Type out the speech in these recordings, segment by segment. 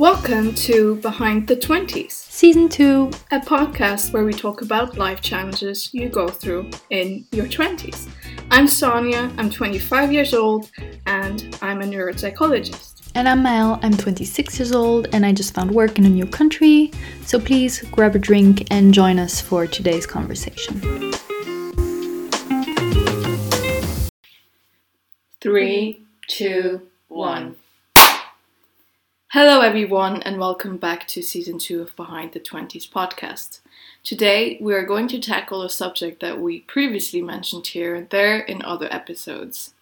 Welcome to Behind the 20s, Season 2. a podcast where we talk about life challenges you go through in your 20s. I'm Sonja, I'm 25 years old, and I'm a neuropsychologist. And I'm Mel, I'm 26 years old and I just found work in a new country. So please grab a drink and join us for today's conversation. Three, two, one. Hello, everyone, and welcome back to season two of Behind the 20s podcast. Today, we are going to tackle a subject that we previously mentioned here and there in other episodes.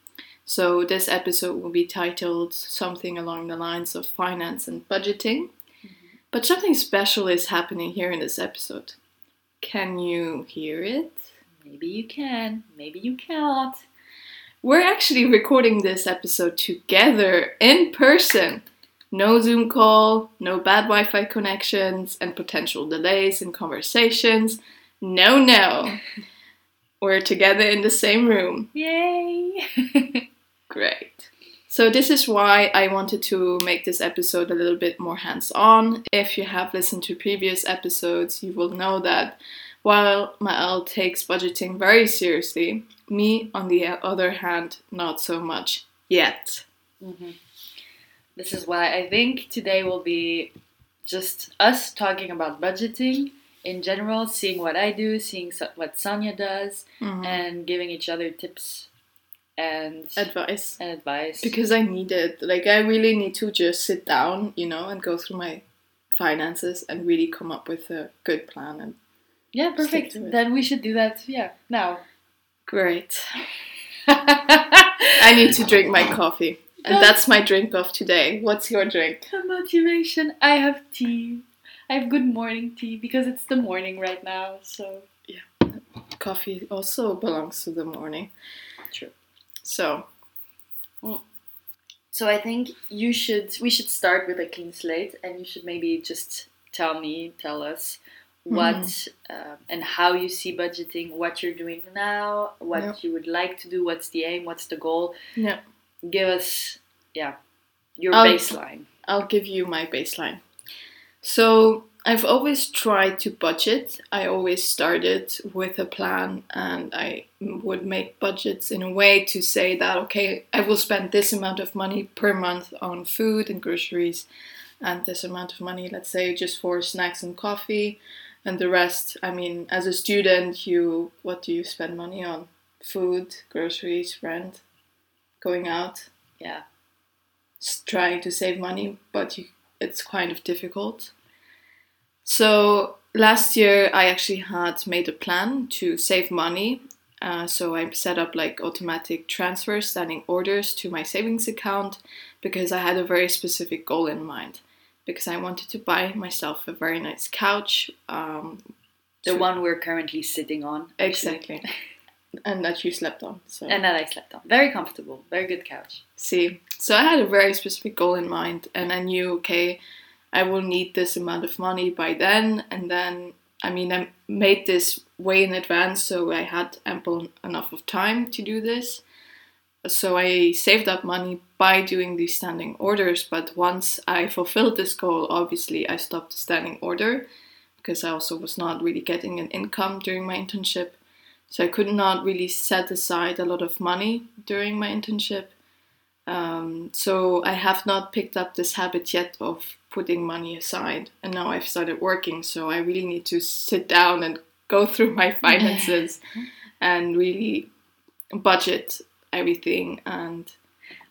So, this episode will be titled something along the lines of finance and budgeting. Mm-hmm. But something special is happening here in this episode. Can you hear it? Maybe you can, maybe you cannot. We're actually recording this episode together in person. No Zoom call, no bad Wi Fi connections, and potential delays in conversations. No, no. We're together in the same room. Yay! Great. So, this is why I wanted to make this episode a little bit more hands on. If you have listened to previous episodes, you will know that while Mael takes budgeting very seriously, me, on the other hand, not so much yet. Mm-hmm. This is why I think today will be just us talking about budgeting in general, seeing what I do, seeing so- what Sonja does, Mhm. and giving each other tips and, Advice. and advice. Because I need it. Like, I really need to just sit down, you know, and go through my finances and really come up with a good plan. And yeah, perfect. Then we should do that. Yeah, now. great. I need to drink my coffee. And that's my drink of today. What's your drink? A motivation. I have tea. I have good morning tea because it's the morning right now. So yeah, Coffee also belongs to the morning. True. So, so I think you should we should start with a clean slate, and you should maybe just tell me, tell us what um, and how you see budgeting, what you're doing now, what Yeah. you would like to do, what's the aim, what's the goal. yeah, Give us, yeah, your I'll- baseline. I'll give you my baseline. So, I've always tried to budget. I always started with a plan and I would make budgets in a way to say that, okay, I will spend this amount of money per month on food and groceries, and this amount of money, let's say, just for snacks and coffee, and the rest, I mean, as a student, you what do you spend money on? Food, groceries, rent, going out Yeah. trying to save money, but you, it's kind of difficult. So last year, I actually had made a plan to save money. Uh, so I set up like automatic transfers, standing orders to my savings account because I had a very specific goal in mind. Because I wanted to buy myself a very nice couch. Um, The one we're currently sitting on. actually. exactly, and that you slept on. So And that I slept on. Very comfortable. Very good couch. See, so I had a very specific goal in mind, and I knew, okay, I will need this amount of money by then, and then, I mean, I made this way in advance, so I had ample enough of time to do this. So I saved up money by doing these standing orders, but once I fulfilled this goal, obviously I stopped the standing order because I also was not really getting an income during my internship. So I could not really set aside a lot of money during my internship. Um, so I have not picked up this habit yet of putting money aside, and now I've started working. So I really need to sit down and go through my finances and really budget everything. And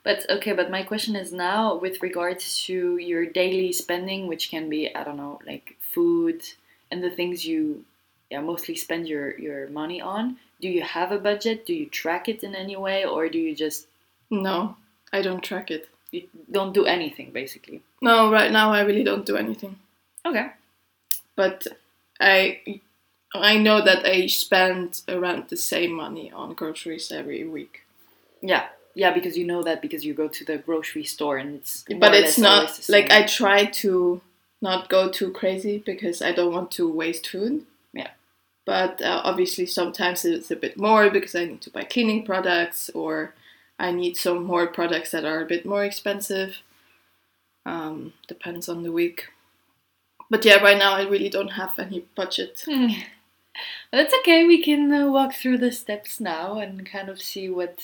But okay, but my question is now with regards to your daily spending, which can be I don't know, like food and the things you yeah mostly spend your your money on. Do you have a budget? Do you track it in any way, or do you just no, I don't track it. you don't do anything basically? No, right now I really don't do anything. Okay. But I. I know that I spend around the same money on groceries every week. Yeah. Yeah, because you know that because you go to the grocery store and it's but it's not like. I try to not go too crazy because I don't want to waste food. But uh, obviously, sometimes it's a bit more because I need to buy cleaning products or I need some more products that are a bit more expensive. Um, depends on the week. But yeah, right now I really don't have any budget. That's okay. We can uh, walk through the steps now and kind of see what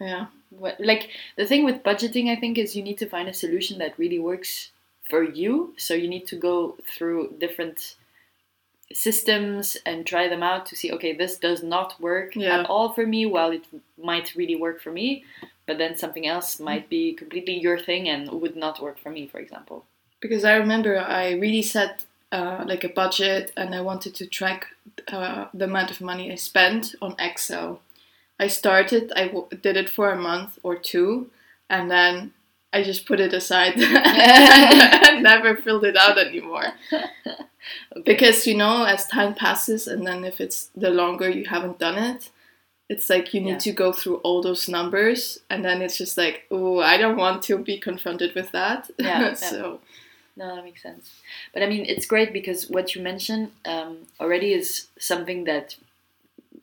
Yeah. what like the thing with budgeting i think is you need to find a solution that really works for you so you need to go through different systems and try them out to see okay this does not work Yeah. at all for me while it might really work for me but then something else might be completely your thing and would not work for me for example Because I remember I really set uh, like a budget and I wanted to track uh, the amount of money I spent on Excel. I started, I w- did it for a month or two, and then I just put it aside and never filled it out anymore. Because you know, as time passes, and then if it's the longer you haven't done it, it's like you need Yeah. to go through all those numbers, and then it's just like, oh, I don't want to be confronted with that. Yeah, yeah. so No, that makes sense. But I mean, it's great because what you mentioned um, already is something that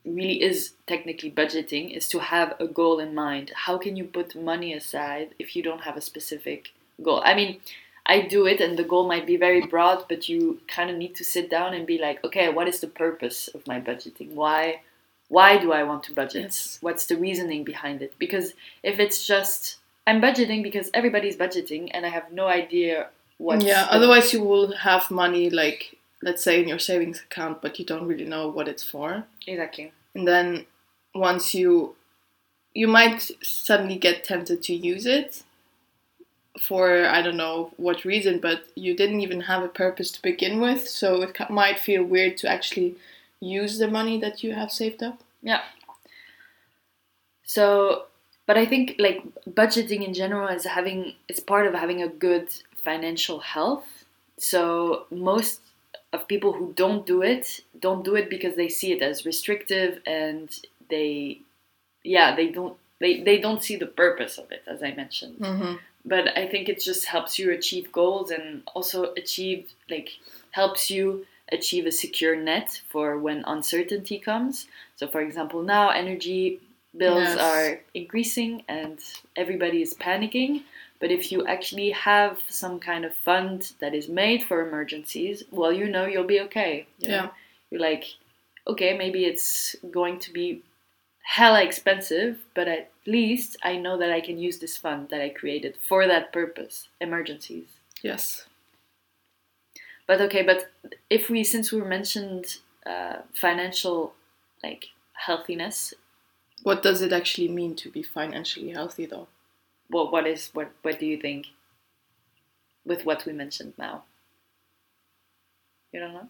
really is technically budgeting is to have a goal in mind. How can you put money aside if you don't have a specific goal? I mean, I do it and the goal might be very broad, but you kind of need to sit down and be like, okay, what is the purpose of my budgeting? Why why do I want to budget? Yes. What's the reasoning behind it? Because if it's just I'm budgeting because everybody's budgeting and I have no idea what yeah, otherwise you will have money like let's say in your savings account, but you don't really know what it's for. Exactly. And then once you you might suddenly get tempted to use it for I don't know what reason, but you didn't even have a purpose to begin with, so it might feel weird to actually use the money that you have saved up. Yeah. So, but I think like budgeting in general is having it's part of having a good financial health. So most of people who don't do it don't do it because they see it as restrictive and they yeah, they don't they, they don't see the purpose of it as I mentioned. Mm-hmm. But I think it just helps you achieve goals and also achieve like helps you achieve a secure net for when uncertainty comes. So, for example, now energy bills Yes. are increasing and everybody is panicking. But if you actually have some kind of fund that is made for emergencies, well, you know you'll be okay. you know? Yeah. You're like, okay, maybe it's going to be hella expensive, but at least I know that I can use this fund that I created for that purpose emergencies. Yes. But okay, but if we since we mentioned uh, financial like healthiness, What does it actually mean to be financially healthy though? What what is what what do you think with what we mentioned now? You don't know?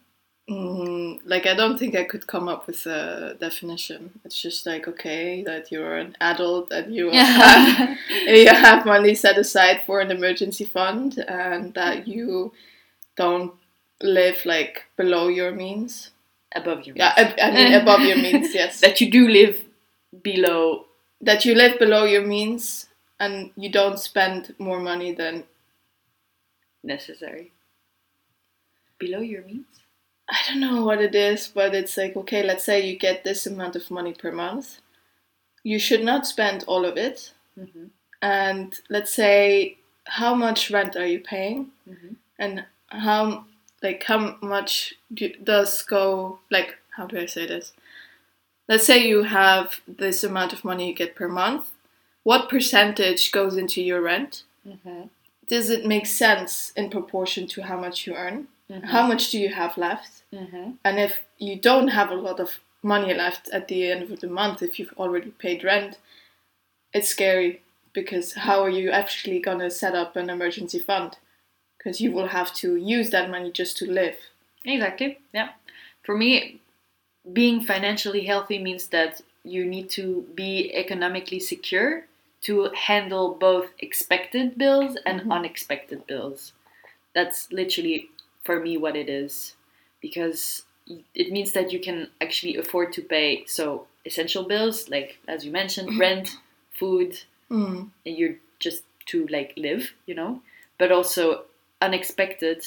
Mm, like I don't think I could come up with a definition. It's just like okay that you're an adult and you have, you have money set aside for an emergency fund and that you don't live like below your means. above your Yeah, means. I, I mean above your means. Yes, that you do live below that you live below your means and you don't spend more money than necessary. Below your means? I don't know what it is, but it's like okay, let's say you get this amount of money per month. You should not spend all of it. Mm-hmm. and let's say how much rent are you paying Mhm. and how like how much do, does go like how do i say this let's say you have this amount of money you get per month what percentage goes into your rent Mm-hmm. does it make sense in proportion to how much you earn Mm-hmm. how much do you have left Mm-hmm. and if you don't have a lot of money left at the end of the month, if you've already paid rent, it's scary because how are you actually going to set up an emergency fund? Because you will have to use that money just to live. Exactly. Yeah. For me, being financially healthy means that you need to be economically secure to handle both expected bills and Mhm. unexpected bills. That's literally for me what it is because it means that you can actually afford to pay so essential bills like as you mentioned rent, food, Mm. and you're just to like live, you know, but also unexpected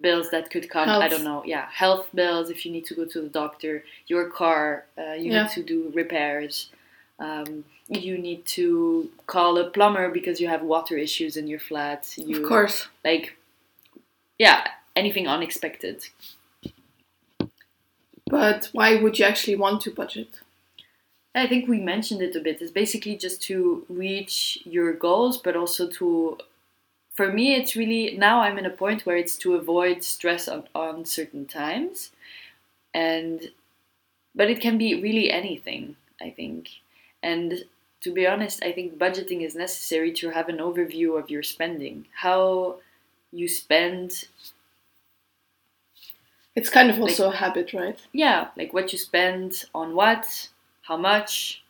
bills that could come. I don't know. Yeah, health bills if you need to go to the doctor, your car, uh, you Yeah. need to do repairs, Um, you need to call a plumber because you have water issues in your flat. You, of course. Like, yeah, anything unexpected. But why would you actually want to budget? I think we mentioned it a bit. It's basically just to reach your goals, but also to, for me, it's really now I'm in a point where it's to avoid stress on, on certain times. And, but it can be really anything, I think. And to be honest, I think budgeting is necessary to have an overview of your spending. How you spend it's kind of also like, a habit, right? Yeah, like what you spend on what, how much.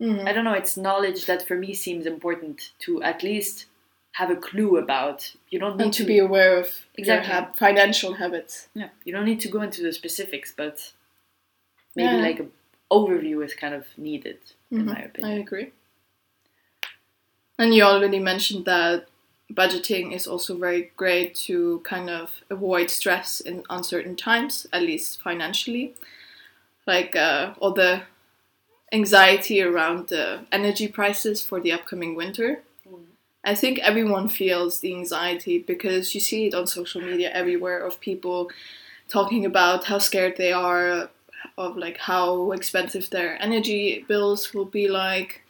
Mm-hmm. I don't know, it's knowledge that for me seems important to at least have a clue about. You don't need and to, to be aware of exactly ha- financial habits. Yeah, you don't need to go into the specifics, but maybe yeah. like an overview is kind of needed, mm-hmm. in my opinion. I agree. And you already mentioned that budgeting is also very great to kind of avoid stress in uncertain times, at least financially. Like uh, all the anxiety around the energy prices for the upcoming winter. Mm. I think everyone feels the anxiety because you see it on social media everywhere of people talking about how scared they are of like how expensive their energy bills will be like.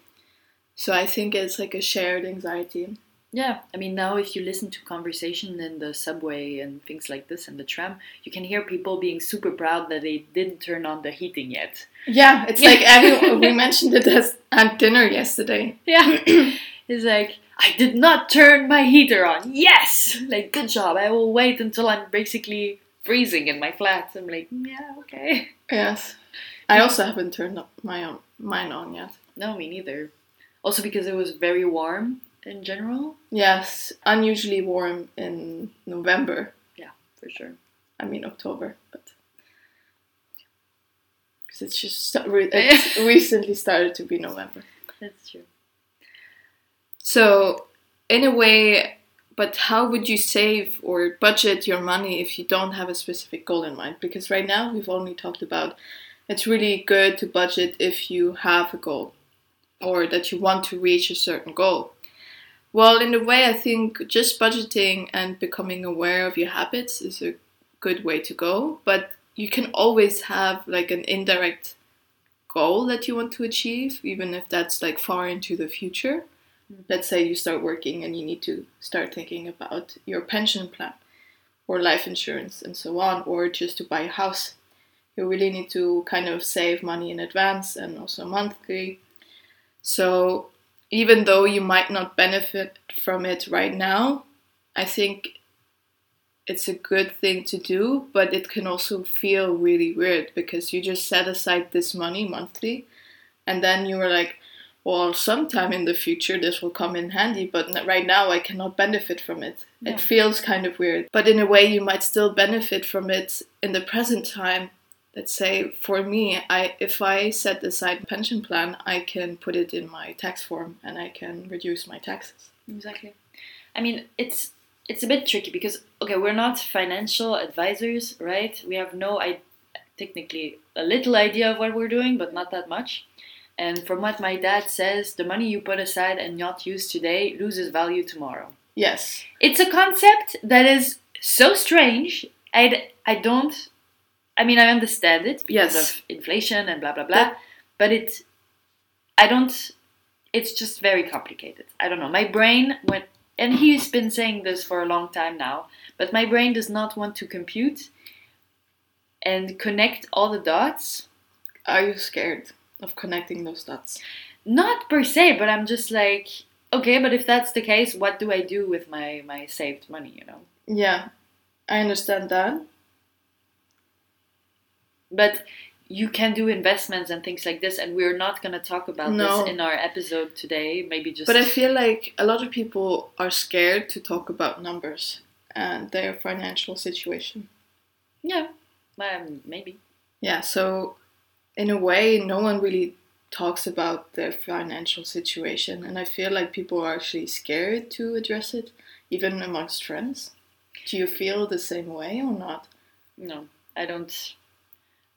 So I think it's like a shared anxiety. Yeah, I mean, now if you listen to conversation in the subway and things like this and the tram, you can hear people being super proud that they didn't turn on the heating yet. Yeah, it's like everyone, we mentioned it as at dinner yesterday. Yeah, it's like, I did not turn my heater on. Yes! Like, good job. I will wait until I'm basically freezing in my flat. I'm like, yeah, okay. Yes. I also haven't turned my own, mine on yet. No, me neither. Also because it was very warm in general? Yes, unusually warm in November. Yeah, for sure. I mean October, but because it's just it's recently started to be November. That's true. So, in a way, but how would you save or budget your money if you don't have a specific goal in mind? Because right now we've only talked about it's really good to budget if you have a goal or that you want to reach a certain goal. Well, in a way, I think just budgeting and becoming aware of your habits is a good way to go. But you can always have like an indirect goal that you want to achieve, even if that's like far into the future. Let's say you start working and you need to start thinking about your pension plan or life insurance and so on, or just to buy a house. You really need to kind of save money in advance and also monthly. So even though you might not benefit from it right now, I think it's a good thing to do, but it can also feel really weird because you just set aside this money monthly and then you were like, well, sometime in the future this will come in handy, but right now I cannot benefit from it. Yeah. It feels kind of weird, but in a way you might still benefit from it in the present time. Let's say for me i if i set aside pension plan i can put it in my tax form and i can reduce my taxes. Exactly. I mean it's it's a bit tricky because okay we're not financial advisors right? We have no i technically a little idea of what we're doing but not that much and from what my dad says the money you put aside and not use today loses value tomorrow yes it's a concept that is so strange i i don't I mean, I understand it because yes. of inflation and blah blah blah, but it, I don't. It's just very complicated. I don't know. My brain went, and he's been saying this for a long time now, but my brain does not want to compute and connect all the dots. Are you scared of connecting those dots? Not per se, but I'm just like, okay, but if that's the case, what do I do with my my saved money? You know? Yeah, I understand that but you can do investments and things like this and we're not going to talk about no. this in our episode today maybe just but i feel like a lot of people are scared to talk about numbers and their financial situation yeah um, maybe yeah so in a way no one really talks about their financial situation and i feel like people are actually scared to address it even amongst friends do you feel the same way or not no i don't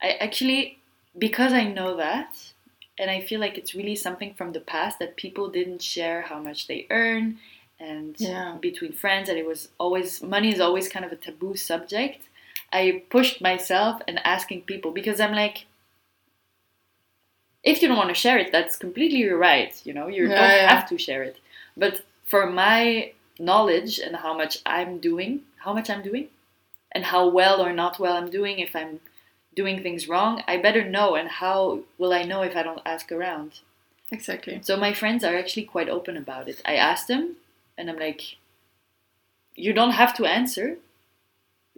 I actually, because I know that, and I feel like it's really something from the past that people didn't share how much they earn and Yeah. between friends and it was always money is always kind of a taboo subject. I pushed myself and asking people because I'm like if you don't want to share it, that's completely your right. You know, you Yeah, don't yeah. have to share it. But for my knowledge and how much I'm doing, how much I'm doing, and how well or not well I'm doing, if I'm doing things wrong, I better know. And how will I know if I don't ask around? Exactly. So my friends are actually quite open about it. I asked them, and I'm like, you don't have to answer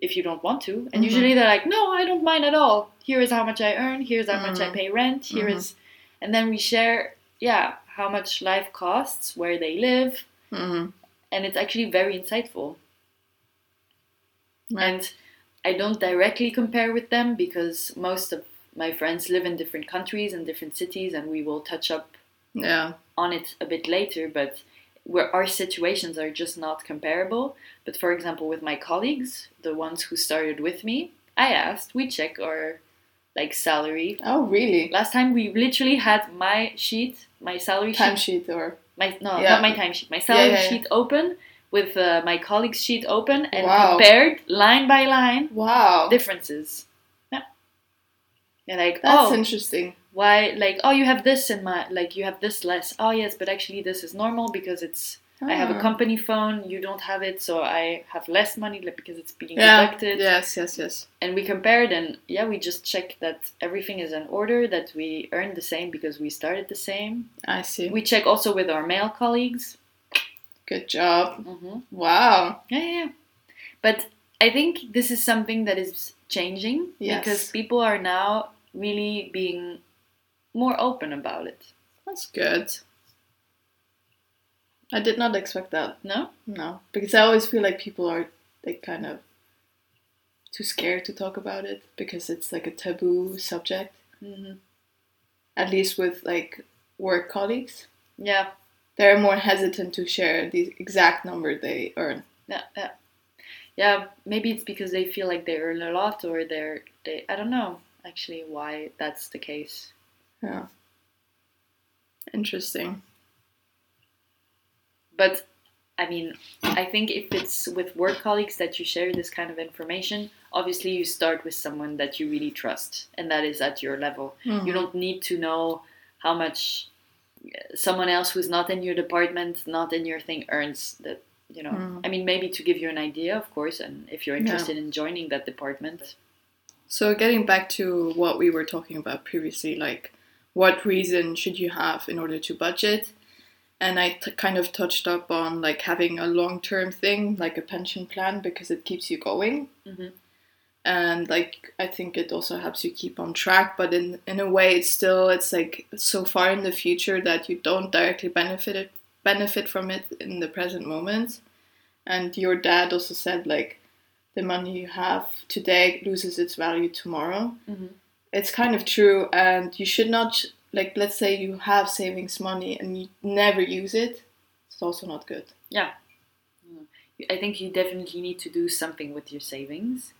if you don't want to. And Mhm. usually they're like, no, I don't mind at all. Here is how much I earn. Here's how much I Mhm. pay rent. Here is, Mhm. and then we share, yeah, how much life costs, where they live, hmm and it's actually very insightful. Right. And I don't directly compare with them because most of my friends live in different countries and different cities, and we will touch up Yeah. on it a bit later, but where our situations are just not comparable. But for example, with my colleagues, the ones who started with me, I asked, we check our like salary. Oh, really? Last time we literally had my sheet, my salary time sheet, Timesheet or my no, Yeah. not my timesheet, my salary yeah, yeah. sheet open with uh, my colleague's sheet open and Wow. compared line by line wow. differences. Yeah. And like, That's oh, interesting. Why like oh you have this in my like you have this less oh yes but actually this is normal because it's i have a Ah. company phone you don't have it so i have less money like, because it's being Yeah. deducted Yes. Yes. Yes. and we compared and yeah we just check that everything is in order that we earn the same because we started the same I see. we check also with our male colleagues Good job. hmm Wow. yeah yeah yeah. but i think this is something that is changing Yes. because people are now really being more open about it That's good. I did not expect that. no No, because I always feel like people are like kind of too scared to talk about it because it's like a taboo subject. hmm At least with like work colleagues, yeah they're more hesitant to share the exact number they earn. Yeah, yeah, yeah. Maybe it's because they feel like they earn a lot, or they're they. I don't know actually why that's the case. Yeah. Interesting. But I mean, I think if it's with work colleagues that you share this kind of information, obviously you start with someone that you really trust, and that is at your level. Mm-hmm. You don't need to know how much uh, someone else who's not in your department, not in your thing, earns. That you know. Mm. I mean, maybe to give you an idea, of course, and if you're Yeah. interested in joining that department. So getting back to what we were talking about previously, like what reason should you have in order to budget? And I t- kind of touched up on like having a long-term thing, like a pension plan, because it keeps you going. Mhm. And like I think it also helps you keep on track, but in in a way, it's still it's like so far in the future that you don't directly benefit it, benefit from it in the present moment. And your dad also said like the money you have today loses its value tomorrow. Mhm. It's kind of true, and you should not like let's say you have savings money and you never use it. It's also not good. Yeah, I think you definitely need to do something with your savings.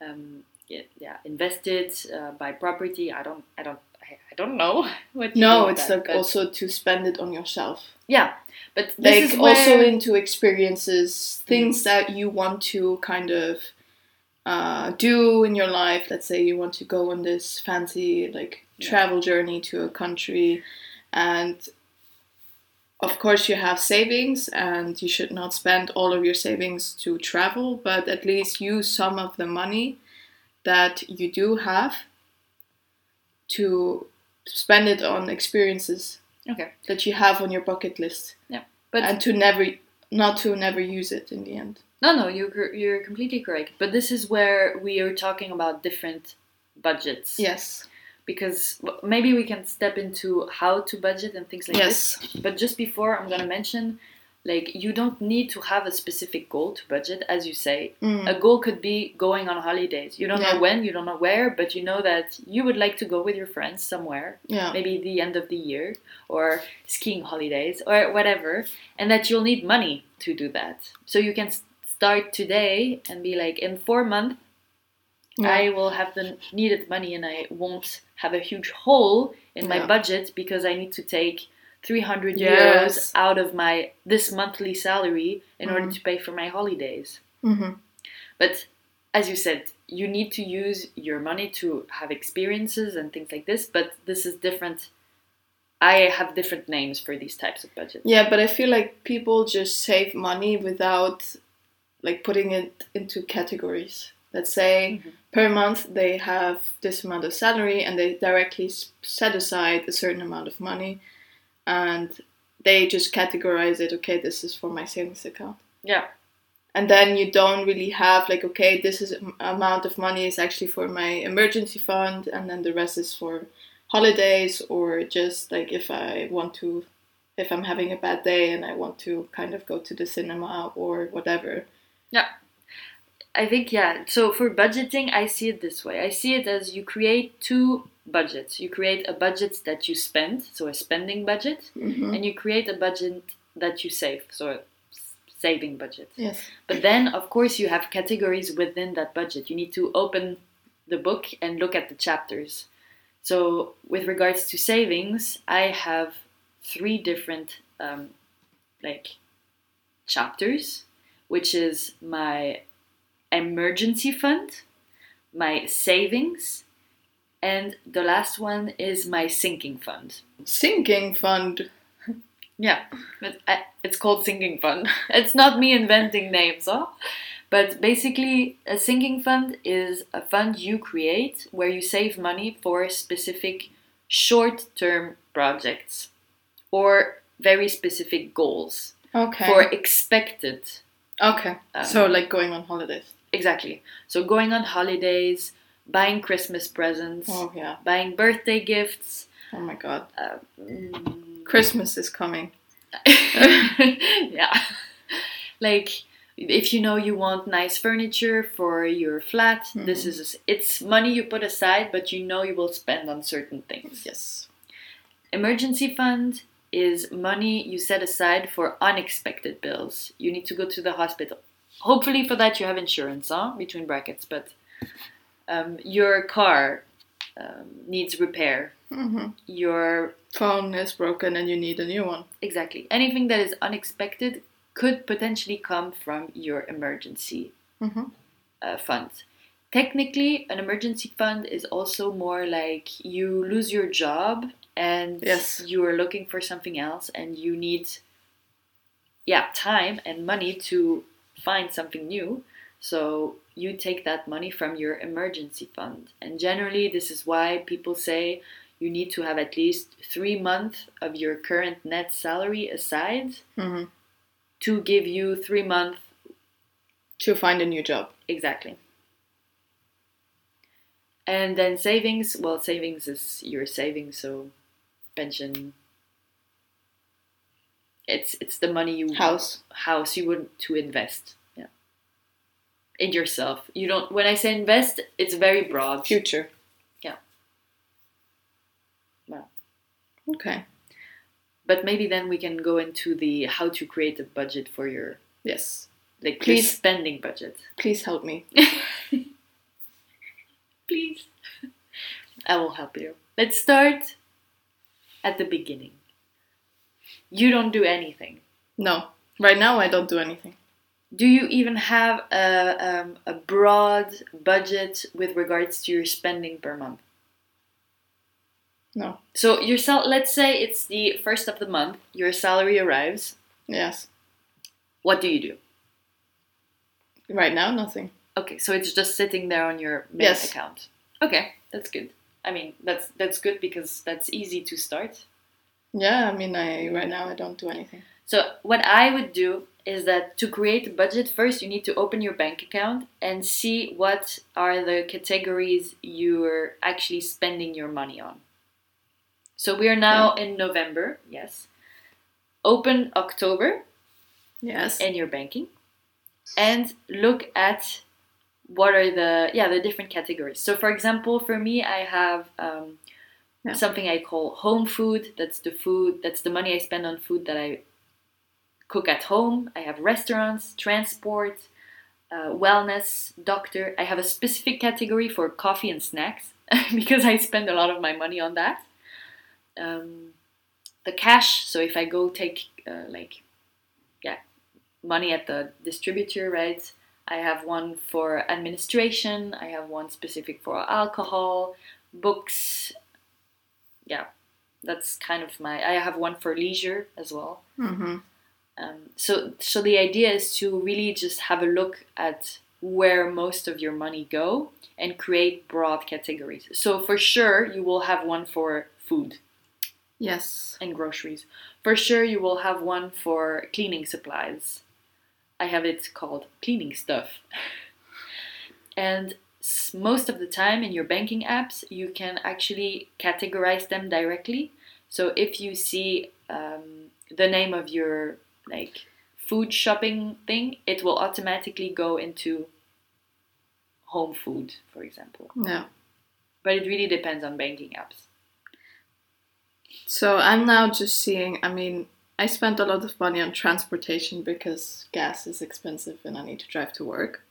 Um, yeah, yeah, invest it, uh, buy property. I don't, I don't, I, I don't know what. You No, it's that, like also to spend it on yourself. yeah, but this like is also into experiences, things that you want to kind of uh, do in your life. Let's say you want to go on this fancy like Yeah. travel journey to a country, and of course you have savings, and you should not spend all of your savings to travel, but at least use some of the money that you do have to spend it on experiences okay, that you have on your bucket list but and to never not to never use it in the end no, no, you're you're completely correct. But this is where we are talking about different budgets. yes Because maybe we can step into how to budget and things like this. yes But just before, I'm gonna mention, like, you don't need to have a specific goal to budget, as you say. Mm. A goal could be going on holidays. You don't Yeah. know when, you don't know where, but you know that you would like to go with your friends somewhere, yeah maybe the end of the year, or skiing holidays, or whatever, and that you'll need money to do that. So you can start today and be like, in four months, Yeah. I will have the needed money and I won't have a huge hole in my Yeah. budget because I need to take 300 Yes. euros out of my this monthly salary in order Mhm. to pay for my holidays. hmm But as you said, you need to use your money to have experiences and things like this, but this is different. I have different names for these types of budgets. Yeah, but I feel like people just save money without like putting it into categories. Let's say Mhm. per month they have this amount of salary and they directly set aside a certain amount of money and they just categorize it okay, this is for my savings account. Yeah. And then you don't really have like okay, this is amount of money is actually for my emergency fund and then the rest is for holidays or just like if I want to if I'm having a bad day and I want to kind of go to the cinema or whatever. I think yeah. So for budgeting, I see it this way. I see it as you create two budgets. You create a budget that you spend, so a spending budget, Mm-hmm. and you create a budget that you save, so a saving budget. Yes. But then, of course, you have categories within that budget. You need to open the book and look at the chapters. So, with regards to savings, I have three different um, like chapters, which is my emergency fund, my savings, and the last one is my sinking fund. Sinking fund. Yeah, but I, it's called sinking fund. it's not me inventing names, huh? But basically, a sinking fund is a fund you create where you save money for specific short term projects or very specific goals Okay. for expected. Okay. um, so like going on holidays. Exactly. So, going on holidays, buying Christmas presents, Oh yeah. buying birthday gifts. Oh my god. Uh, mm, Christmas is coming. yeah. Like if you know you want nice furniture for your flat, this Mhm. is it's money you put aside but you know you will spend on certain things. Yes. Emergency fund is money you set aside for unexpected bills. You need to go to the hospital. Hopefully for that you have insurance, huh? Between brackets, but um, your car um, needs repair. Mm-hmm. Your Phone is broken and you need a new one. Exactly. Anything that is unexpected could potentially come from your emergency Mm-hmm. uh, fund. Technically, an emergency fund is also more like you lose your job and Yes. you are looking for something else and you need yeah, time and money to find something new. So you take that money from your emergency fund. And generally this is why people say you need to have at least 3 months of your current net salary aside Mm-hmm. to give you 3 months To find a new job. Exactly. And then savings, well, savings is your savings, so pension. It's it's the money you House. house you want to invest, yeah, in yourself. You don't. When I say invest, it's very broad. Future. Yeah. Wow. Okay. But maybe then we can go into the how to create a budget for your Yes. like Please. spending budget. Please help me. Please. I will help you. Let's start at the beginning. You don't do anything. No. Right now I don't do anything. Do you even have a, um, a broad budget with regards to your spending per month? No. So your sal- let's say it's the first of the month, your salary arrives. Yes. What do you do? Right now nothing. Okay, so it's just sitting there on your main Yes. account. Okay, that's good. I mean, that's that's good because that's easy to start. Yeah, I mean I right now I don't do anything. So what I would do is that to create a budget first you need to open your bank account and see what are the categories you're actually spending your money on. So we are now in November, yes. Open October Yes. in your banking and look at what are the yeah the different categories so for example for me i have um, Yeah. something i call home food that's the food that's the money i spend on food that i cook at home i have restaurants transport uh, wellness, doctor. I have a specific category for coffee and snacks because I spend a lot of my money on that. Um, the cash. So if I go take uh, like, yeah, money at the distributor, right? I have one for administration. I have one specific for alcohol, books. Yeah, that's kind of my. I have one for leisure as well. Mm-hmm. Um, so, so the idea is to really just have a look at where most of your money go and create broad categories. So for sure, you will have one for food Yes. and groceries. For sure, you will have one for cleaning supplies. I have it called cleaning stuff. and most of the time in your banking apps, you can actually categorize them directly. So if you see um, the name of your like food shopping thing, it will automatically go into home food, for example. Yeah. But it really depends on banking apps. So I'm now just seeing. I mean, I spent a lot of money on transportation because gas is expensive and I need to drive to work.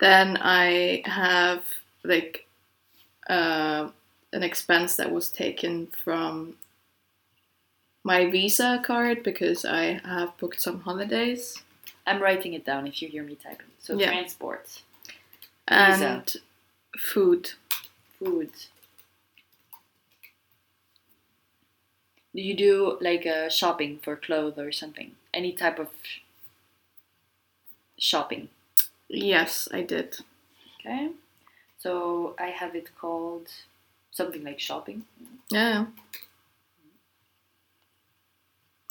Then I have like uh, an expense that was taken from my Visa card because I have booked some holidays I'm writing it down if you hear me typing. So Yeah. transport. and food. food. Do you do like uh, shopping for clothes or something? Any type of shopping? Yes, I did. Okay. So I have it called something like shopping. Yeah.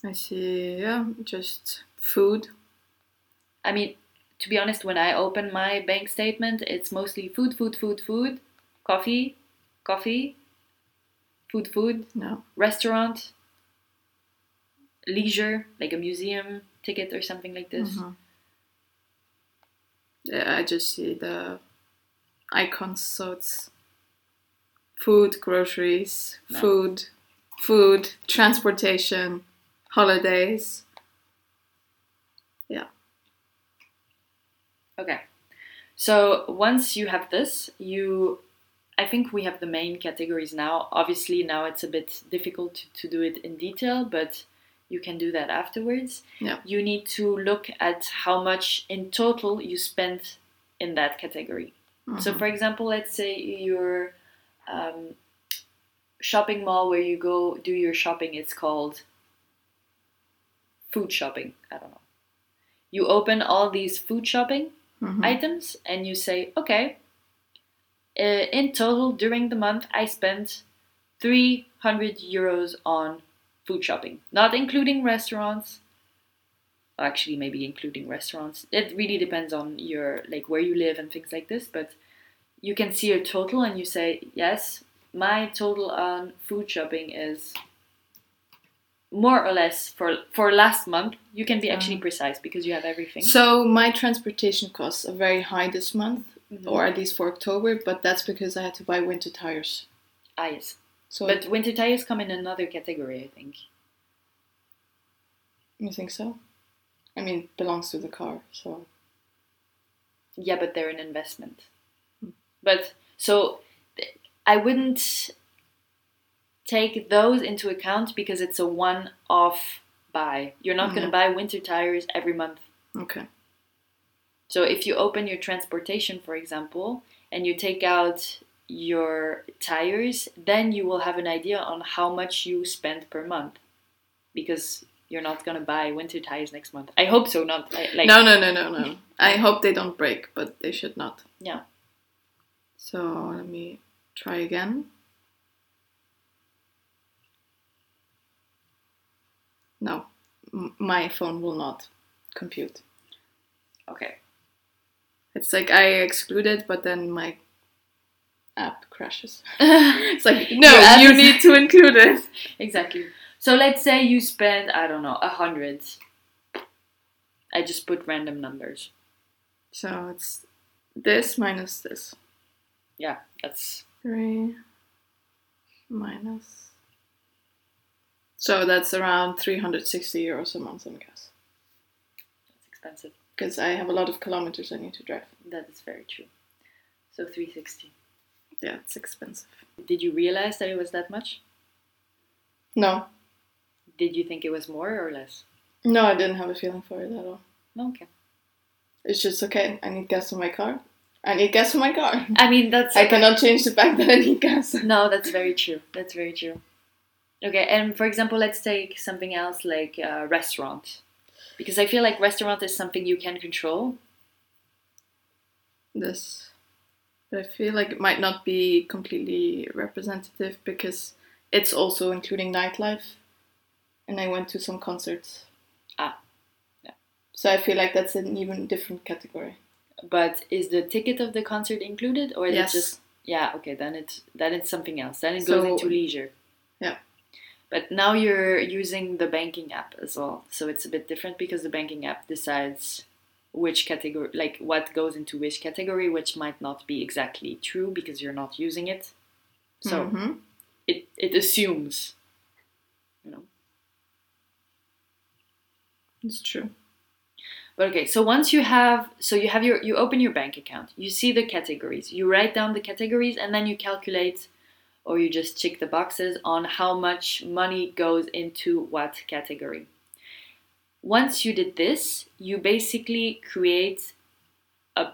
I see. Yeah, just food. I mean, to be honest, when I open my bank statement, it's mostly food, food, food, food, coffee, coffee, food, food, No. restaurant, leisure, like a museum ticket or something like this. Mhm. Yeah, I just see the icons, so it's food, groceries, No. food, food, transportation, holidays. Yeah. Okay. So once you have this, you I think we have the main categories now. Obviously now it's a bit difficult to, to do it in detail, but you can do that afterwards. Yeah. You need to look at how much in total you spent in that category. So Mhm. for example, let's say your um, shopping mall where you go do your shopping, it's called food shopping. I don't know. You open all these food shopping Mhm. items and you say, okay, uh, in total during the month I spent 300 euros on food shopping, not including restaurants. Actually, maybe including restaurants. It really depends on your like where you live and things like this. But you can see a total and you say, yes, my total on food shopping is more or less for for last month. You can be actually precise because you have everything. So my transportation costs are very high this month, Mhm. or at least for October, but that's because I had to buy winter tires. ah, yes. So But winter tires come in another category, I think. you think so? I mean, it belongs to the car, so Yeah, but they're an investment. But so I wouldn't take those into account because it's a one off buy. You're not going to buy winter tires every month. okay. So if you open your transportation, for example, and you take out your tires, then you will have an idea on how much you spend per month because you're not going to buy winter tires next month. I hope so, not I- like no, no, no, no, no. I hope they don't break, but they should not. Yeah. So let me try again. No, M- my phone will not compute. Okay. It's like I excluded, but then my app crashes. It's like, no, you is- need to include it. Exactly. So let's say you spend, I don't know, a hundred. I just put random numbers. So it's this minus this. Yeah, that's Three minus. So that's around 360 euros a month, I guess. that's expensive. Because I have a lot of kilometers I need to drive. That is very true. So 360. Yeah, it's expensive. Did you realize that it was that much? No, Did you think it was more or less? no, I didn't have a feeling for it at all. Okay. It's just okay. I need gas in my car. I need gas for my car. I mean, that's I cannot change the fact that I need gas. No, that's very true. That's very true. Okay, and for example, let's take something else like a restaurant, because I feel like restaurant is something you can control. This, but I feel like it might not be completely representative because it's also including nightlife, and I went to some concerts. Ah, yeah. So I feel like that's an even different category. But is the ticket of the concert included, or is Yes. it just yeah? Okay, then it's then it's something else. Then it So- goes into leisure. Yeah. But now you're using the banking app as well, so it's a bit different because the banking app decides which category, like what goes into which category, which might not be exactly true because you're not using it. So Mhm. it it assumes, you know. it's true. But okay, so once you have, so you have your, you open your bank account, you see the categories, you write down the categories, and then you calculate, or you just check the boxes on how much money goes into what category. Once you did this, you basically create a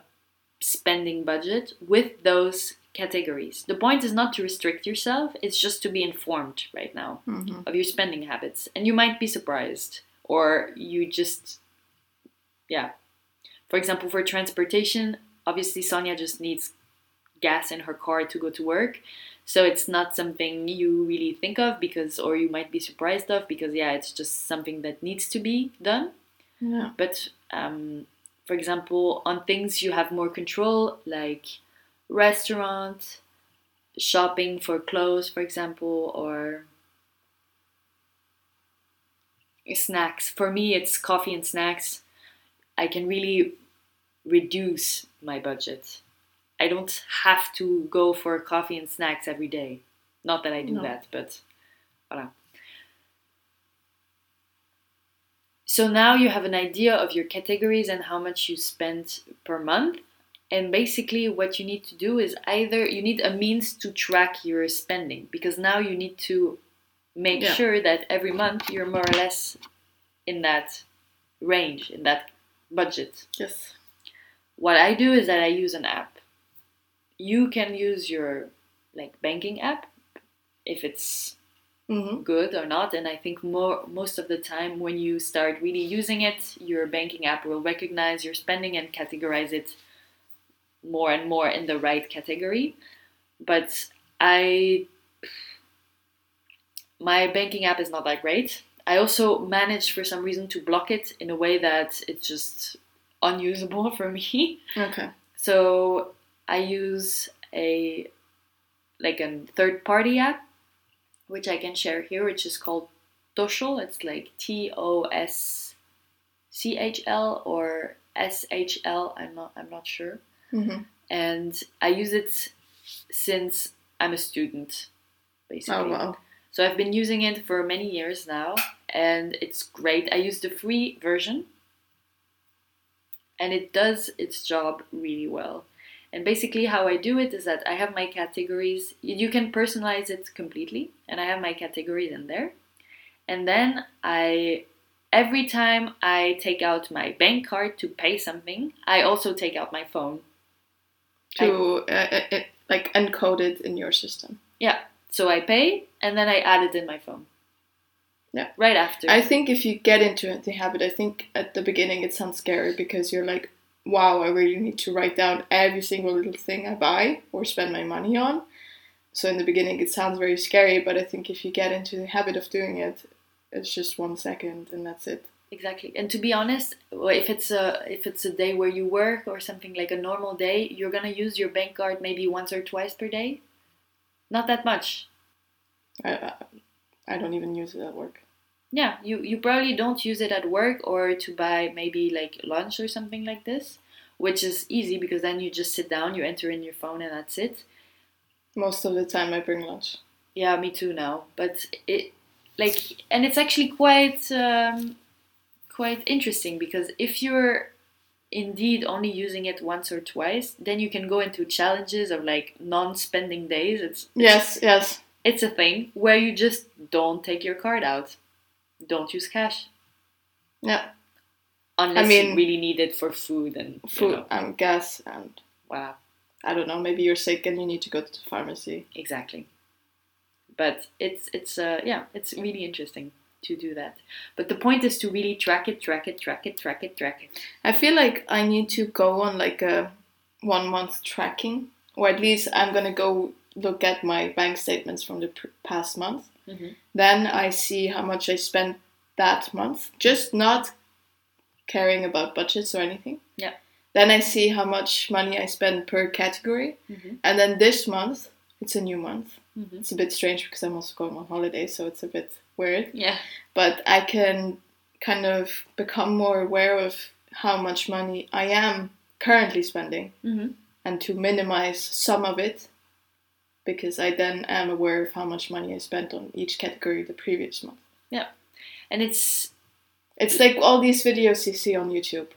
spending budget with those categories. The point is not to restrict yourself, it's just to be informed right now hmm of your spending habits and you might be surprised or you just yeah for example for transportation obviously Sonja just needs gas in her car to go to work so it's not something you really think of because or you might be surprised of because yeah it's just something that needs to be done. Yeah. but um, for example on things you have more control like restaurant shopping for clothes for example or snacks. For me it's coffee and snacks. I can really reduce my budget i don't have to go for coffee and snacks every day not that i do No. that but voilà. So now you have an idea of your categories and how much you spend per month. And basically, what you need to do is either you need a means to track your spending because now you need to make Yeah. sure that every month you're more or less in that range, in that budget. Yes. What I do is that I use an app. You can use your like banking app if it's hmm good or not and i think more most of the time when you start really using it your banking app will recognize your spending and categorize it more and more in the right category. But i my banking app is not that great. I also manage for some reason to block it in a way that it's just unusable for me. Okay. so I use a like a third party app, which I can share here, which is called Toshl. It's like T O S C H L or S H L. I'm not I'm not sure. hmm And I use it since I'm a student, basically. Oh wow. So I've been using it for many years now, and it's great. I use the free version, and it does its job really well. And basically, how I do it is that I have my categories. You can personalize it completely, and I have my categories in there. And then I, every time I take out my bank card to pay something, I also take out my phone. To uh, uh, it, like encode it in your system. Yeah. So I pay, and then I add it in my phone. Yeah. Right after. I think if you get into the habit, I think at the beginning it sounds scary because you're like, wow, I really need to write down every single little thing I buy or spend my money on. So in the beginning it sounds very scary, but I think if you get into the habit of doing it, it's just one second and that's it. Exactly. And to be honest, if it's a if it's a day where you work or something like a normal day, you're gonna use your bank card maybe once or twice per day. Not that much. I, I, I don't even use it at work. Yeah, you you probably don't use it at work or to buy maybe like lunch or something like this, which is easy because then you just sit down, you enter in your phone, and that's it. Most of the time I bring lunch. Yeah, me too now. But it like and it's actually quite um, quite interesting because if you're indeed only using it once or twice, then you can go into challenges of like non-spending days. It's Yes, yes. it's a thing where you just don't take your card out, don't use cash Yeah. unless mean- you really need it for food and you Food know, and gas and wow, I don't know, maybe you're sick and you need to go to the pharmacy. exactly. But it's it's uh yeah, it's really interesting to do that. But the point is to really track it, track it, track it, track it, track it. I feel like I need to go on like a one month tracking, or at least I'm gonna go look at my bank statements from the pr- past month. Mhm. Then I see how much I spent that month, just not caring about budgets or anything. Yeah. Then I see how much money I spend per category, Mhm. and then this month it's a new month. Mhm. It's a bit strange because I'm also going on holiday, so it's a bit weird Yeah. but I can kind of become more aware of how much money I am currently spending hmm and to minimize some of it because I then am aware of how much money I spent on each category the previous month. Yeah. And it's It's like all these videos you see on YouTube.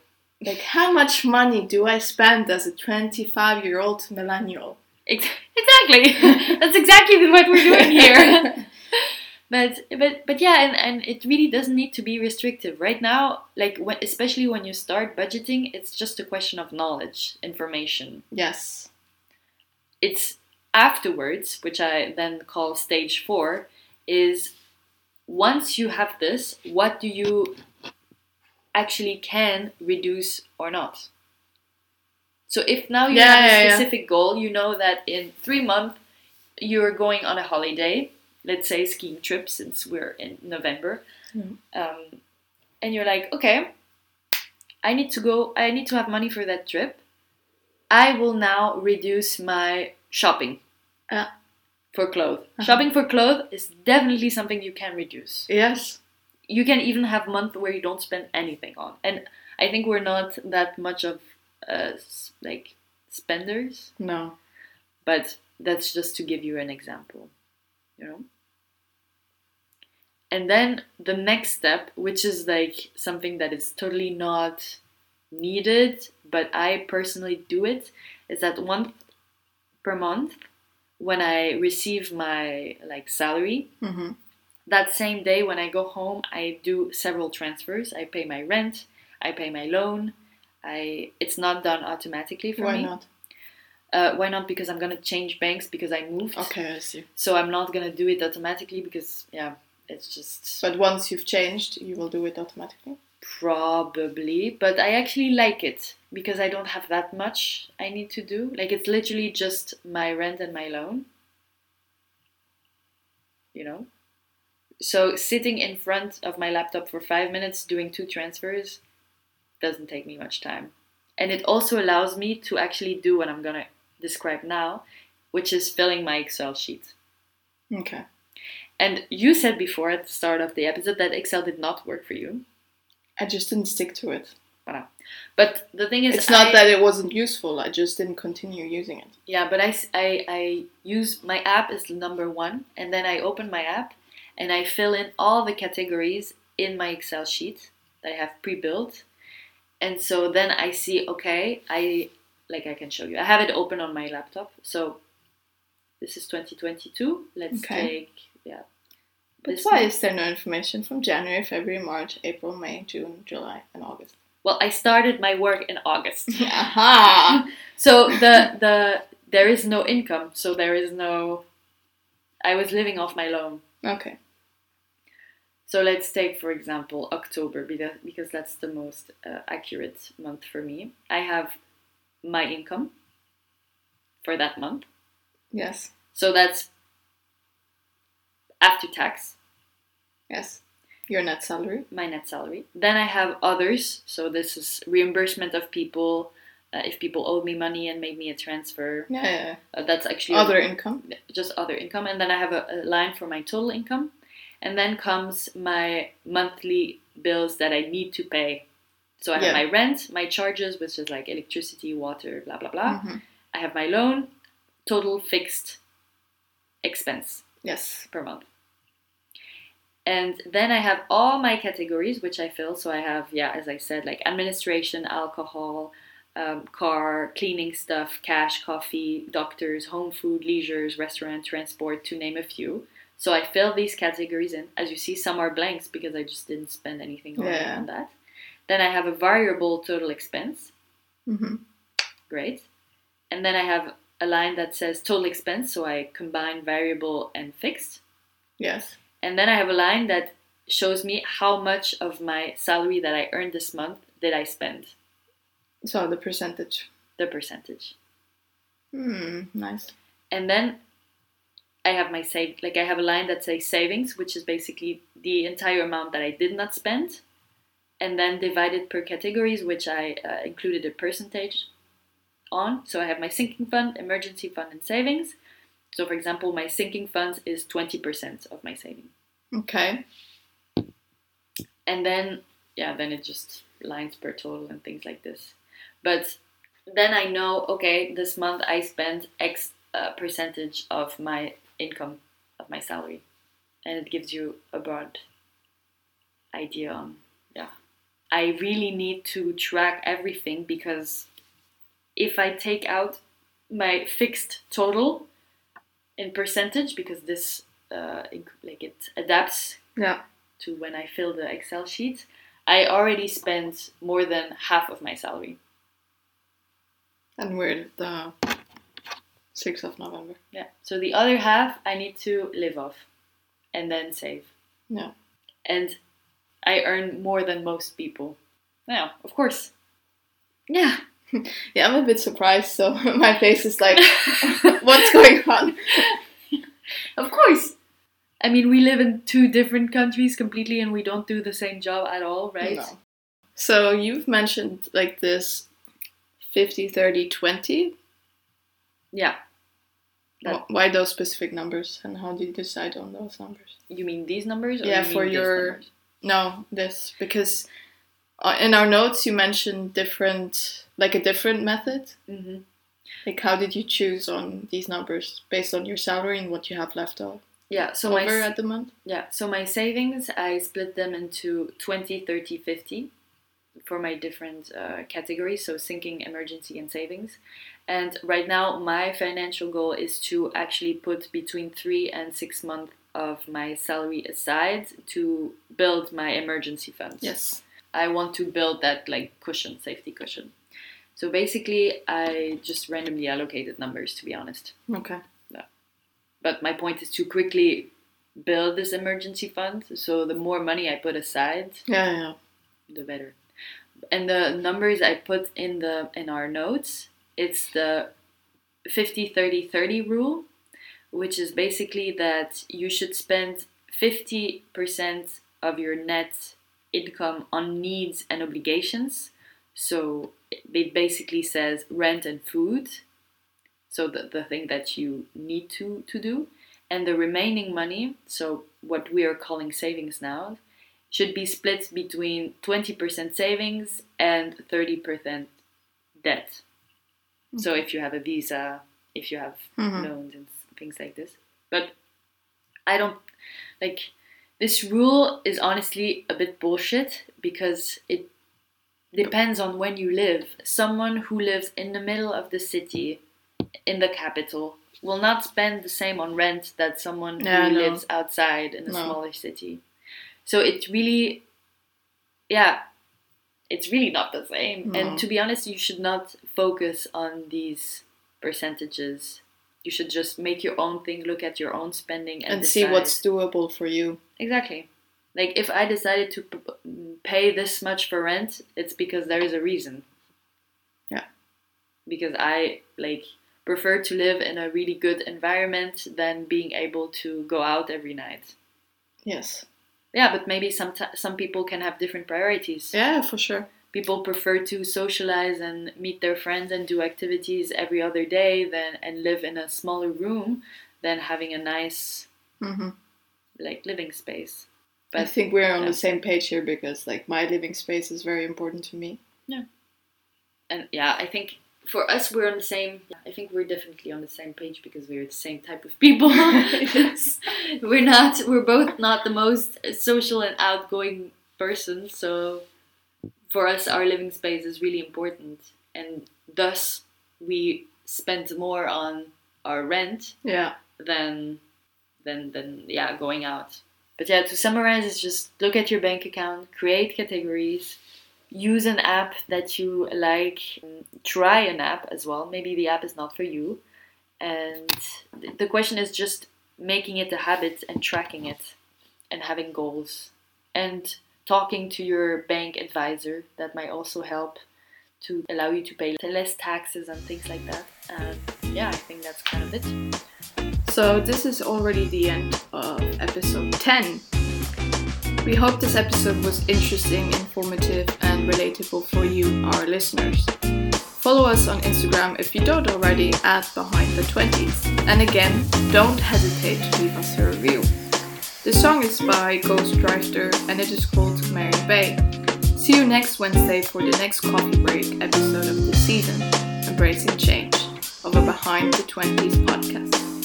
Like, how much money do I spend as a 25 year old millennial? Exactly. That's exactly what we're doing here. but but but yeah, and, and it really doesn't need to be restrictive. Right now, like when, especially when you start budgeting, it's just a question of knowledge, information. yes. It's afterwards, which I then call stage four, is once you have this, what do you actually can reduce or not? So if now you Yeah, have a yeah, yeah. specific goal, you know that in three months you're going on a holiday, let's say skiing trip, since we're in November, Mhm. um, and you're like, okay, I need to go, I need to have money for that trip. I will now reduce my shopping Yeah. for clothes. Uh-huh. Shopping for clothes is definitely something you can reduce. Yes. You can even have months where you don't spend anything on, and I think we're not that much of uh, like spenders, No. but that's just to give you an example, you know. And then the next step, which is like something that is totally not needed, but I personally do it, is that once per month when I receive my like salary, hmm that same day when I go home, I do several transfers. I pay my rent, I pay my loan. I it's not done automatically for Why me. not? Uh, why not? Because I'm gonna change banks because I moved. Okay, I see. So I'm not gonna do it automatically because yeah, it's just But once you've changed, you will do it automatically. Probably. But I actually like it because I don't have that much I need to do. Like it's literally just my rent and my loan. You know. So sitting in front of my laptop for five minutes doing two transfers doesn't take me much time. And it also allows me to actually do what I'm gonna describe now, which is filling my Excel sheet. Okay. And you said before at the start of the episode that Excel did not work for you. I just didn't stick to it. But the thing is, It's not I- that it wasn't useful, I just didn't continue using it. Yeah, but I, I, I use my app is number one, and then I open my app and I fill in all the categories in my Excel sheet that I have pre-built, and so then I see okay, I like I can show you. I have it open on my laptop. So this is 2022. Let's Okay. take yeah. But why one. is there no information from January, February, March, April, May, June, July, and August? Well, I started my work in August. Aha! So the the there is no income, so there is no. I was living off my loan. Okay. So let's take for example October because because that's the most uh, accurate month for me. I have my income for that month, Yes. so that's after tax Yes. Your net salary. my net salary. Then I have others, so this is reimbursement of people. Uh, if people owed me money and made me a transfer, Yeah, yeah, yeah. uh, that's actually Other income. just other income and then i have a, a line for my total income and then comes my monthly bills that i need to pay so i have my rent my charges which is like electricity water blah blah blah Mhm. i have my loan total fixed expense Yes. per month And then I have all my categories, which I fill. So I have, yeah, as I said, like administration, alcohol, um, car, cleaning stuff, cash, coffee, doctors, home food, leisures, restaurant, transport, to name a few. So I fill these categories in. As you see, some are blanks because I just didn't spend anything on, Yeah. on that. Then I have a variable total expense. Mm-hmm. Great. And then I have a line that says total expense. So I combine variable and fixed. Yes. And then I have a line that shows me how much of my salary that I earned this month did I spend, So the percentage. the percentage. Hmm. Nice. And then I have my save, like I have a line that says savings, which is basically the entire amount that I did not spend, and then divided per categories, which I uh, included a percentage on. So I have my sinking fund, emergency fund, and savings. So, for example, my sinking fund is 20% of my saving. Okay. and then yeah then it just lines per total and things like this but then i know okay this month i spent x uh, percentage of my income of my salary and it gives you a broad idea on yeah i really need to track everything because if i take out my fixed total in percentage because this uh, like it adapts Yeah. to when I fill the Excel sheet, I already spent more than half of my salary. And we're the sixth of November. Yeah. So the other half I need to live off and then save. Yeah. And I earn more than most people. Now, of course. Yeah. Yeah, I'm a bit surprised. So my face is like, what's going on? Of course. I mean, we live in two different countries completely and we don't do the same job at all, right? No. So you've mentioned like this 50, 30, 20. Yeah. That- Why those specific numbers and how do you decide on those numbers? You mean these numbers? Or Yeah, you for your-? No, this because uh, in our notes you mentioned different, like a different method. Mhm. Like how did you choose on these numbers based on your salary and what you have left o- Yeah, so my over s- at the month? Yeah, so my savings, I split them into 20, 30, 50 for my different uh, categories, so sinking, emergency, and savings. And right now, my financial goal is to actually put between three and six months of my salary aside to build my emergency funds. Yes. I want to build that like cushion, safety cushion. So basically, I just randomly allocated numbers, to be honest. Okay. Yeah. But my point is to quickly build this emergency fund. So the more money I put aside, Yeah, yeah. the better. And the numbers I put in the in our notes, it's the 50 30 30 rule, which is basically that you should spend 50% of your net income on needs and obligations. So it basically says rent and food. So the, the thing that you need to, to do. And the remaining money, so what we are calling savings now, should be split between 20% savings and 30% debt. So if you have a visa, if you have Mhm. loans and things like this. But I don't like this rule is honestly a bit bullshit because it depends on when you live. Someone who lives in the middle of the city, in the capital, will not spend the same on rent that someone Yeah, who no. lives outside in a No. smaller city. So it's really, yeah, it's really not the same. No. And to be honest, you should not focus on these percentages. You should just make your own thing, look at your own spending, and, And see what's doable for you. exactly. Like if I decided to p- pay this much for rent, it's because there is a reason. Yeah. Because I like prefer to live in a really good environment than being able to go out every night. Yes. Yeah, but maybe some some people can have different priorities. Yeah, for sure. People prefer to socialize and meet their friends and do activities every other day than and live in a smaller room than having a nice hmm like living space. I think we're on yeah. the same page here because like my living space is very important to me. Yeah. And yeah, I think for us, we're on the same. I think we're definitely on the same page because we're the same type of people. We're not. We're both not the most social and outgoing person. So for us, our living space is really important, and thus we spend more on our rent Yeah. than than than yeah going out. But yeah, to summarize, it's just look at your bank account, create categories, use an app that you like, try an app as well. Maybe the app is not for you, and the question is just making it a habit and tracking it, and having goals, and talking to your bank advisor. That might also help to allow you to pay less taxes and things like that. And yeah, I think that's kind of it. So this is already the end of episode 10. We hope this episode was interesting, informative, and relatable for you, our listeners. Follow us on Instagram if you don't already at Behind the 20s. And again, don't hesitate to leave us a review. The song is by Ghostrifter and it is called Merry Bay. See you next Wednesday for the next coffee break episode of the season, Embracing Change, of a Behind the 20s podcast.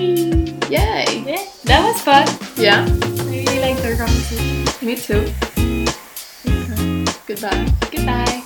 Yay! Yeah, that was fun. Yeah, I really liked our conversation. me too. Mm-hmm. Goodbye. Goodbye.